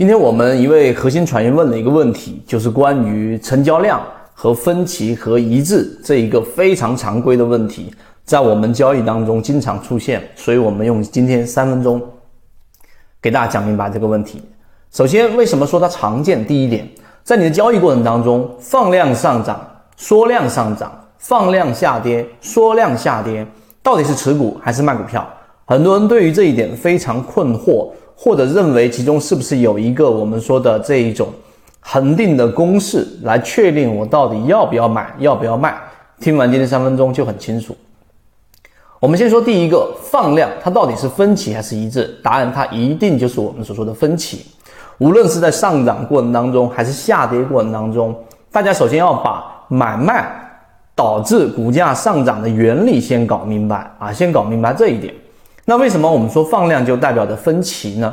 今天我们一位核心传员问了一个问题，就是关于成交量和分歧和一致这一个非常常规的问题，在我们交易当中经常出现，所以我们用今天三分钟给大家讲明白这个问题。首先，为什么说它常见？第一点，在你的交易过程当中，放量上涨、缩量上涨、放量下跌、缩量下跌，到底是持股还是卖股票？很多人对于这一点非常困惑。或者认为其中是不是有一个我们说的这一种恒定的公式来确定我到底要不要买，要不要卖？听完今天三分钟就很清楚。我们先说第一个放量，它到底是分歧还是一致？答案它一定就是我们所说的分歧。无论是在上涨过程当中还是下跌过程当中，大家首先要把买卖导致股价上涨的原理先搞明白啊，先搞明白这一点。那为什么我们说放量就代表着分歧呢？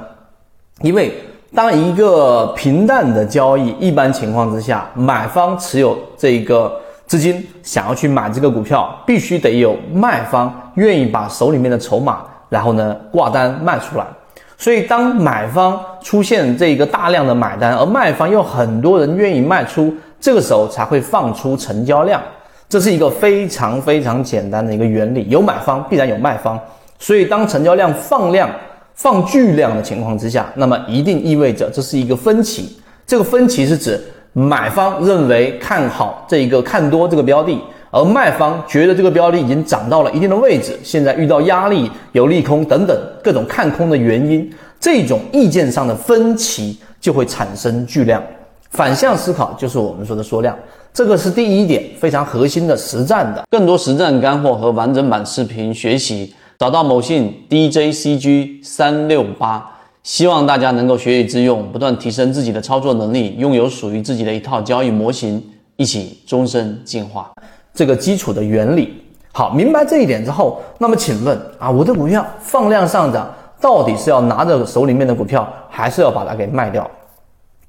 因为当一个平淡的交易，一般情况之下，买方持有这个资金想要去买这个股票，必须得有卖方愿意把手里面的筹码，然后呢挂单卖出来。所以当买方出现这一个大量的买单，而卖方又很多人愿意卖出，这个时候才会放出成交量。这是一个非常非常简单的一个原理，有买方必然有卖方。所以，当成交量放量、放巨量的情况之下，那么一定意味着这是一个分歧。这个分歧是指买方认为看好这一个看多这个标的，而卖方觉得这个标的已经涨到了一定的位置，现在遇到压力、有利空等等各种看空的原因，这种意见上的分歧就会产生巨量。反向思考就是我们说的缩量，这个是第一点非常核心的实战的。更多实战干货和完整版视频学习。找到某信 DJCG 三六八，希望大家能够学以致用，不断提升自己的操作能力，拥有属于自己的一套交易模型，一起终身进化。这个基础的原理，好，明白这一点之后，那么请问啊，我的股票放量上涨，到底是要拿着手里面的股票，还是要把它给卖掉？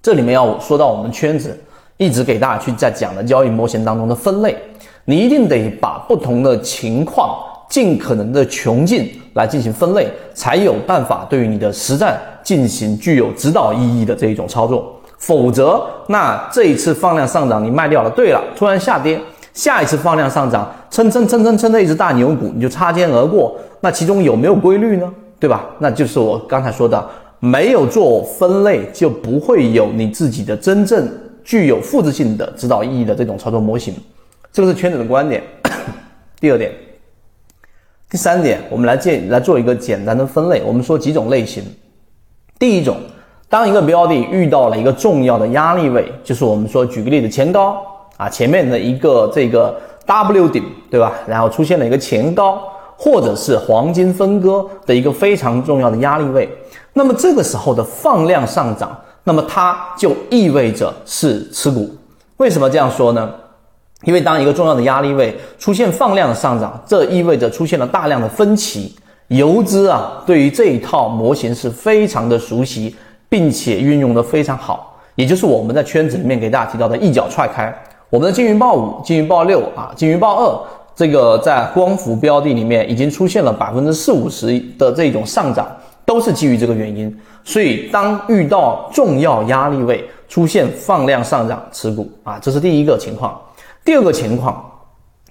这里面要说到我们圈子一直给大家去在讲的交易模型当中的分类，你一定得把不同的情况。尽可能的穷尽来进行分类，才有办法对于你的实战进行具有指导意义的这一种操作。否则，那这一次放量上涨你卖掉了，对了，突然下跌，下一次放量上涨，蹭蹭蹭蹭蹭的一只大牛股，你就擦肩而过，那其中有没有规律呢？对吧？那就是我刚才说的，没有做分类，就不会有你自己的真正具有复制性的指导意义的这种操作模型。这个是圈子的观点。第二点。第三点，我们来建来做一个简单的分类。我们说几种类型。第一种，当一个标的遇到了一个重要的压力位，就是我们说举个例子，前高啊，前面的一个这个 W 顶，对吧？然后出现了一个前高，或者是黄金分割的一个非常重要的压力位，那么这个时候的放量上涨，那么它就意味着是持股。为什么这样说呢？因为当一个重要的压力位出现放量的上涨，这意味着出现了大量的分歧。游资啊，对于这一套模型是非常的熟悉，并且运用的非常好。也就是我们在圈子里面给大家提到的一脚踹开。我们的金云豹五、金云豹六啊、金云豹二，这个在光伏标的里面已经出现了百分之四五十的这种上涨，都是基于这个原因。所以，当遇到重要压力位出现放量上涨，持股啊，这是第一个情况。第二个情况，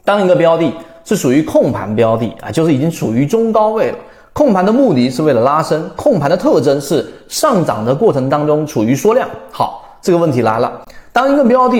当一个标的是属于控盘标的啊，就是已经处于中高位了。控盘的目的是为了拉升，控盘的特征是上涨的过程当中处于缩量。好，这个问题来了，当一个标的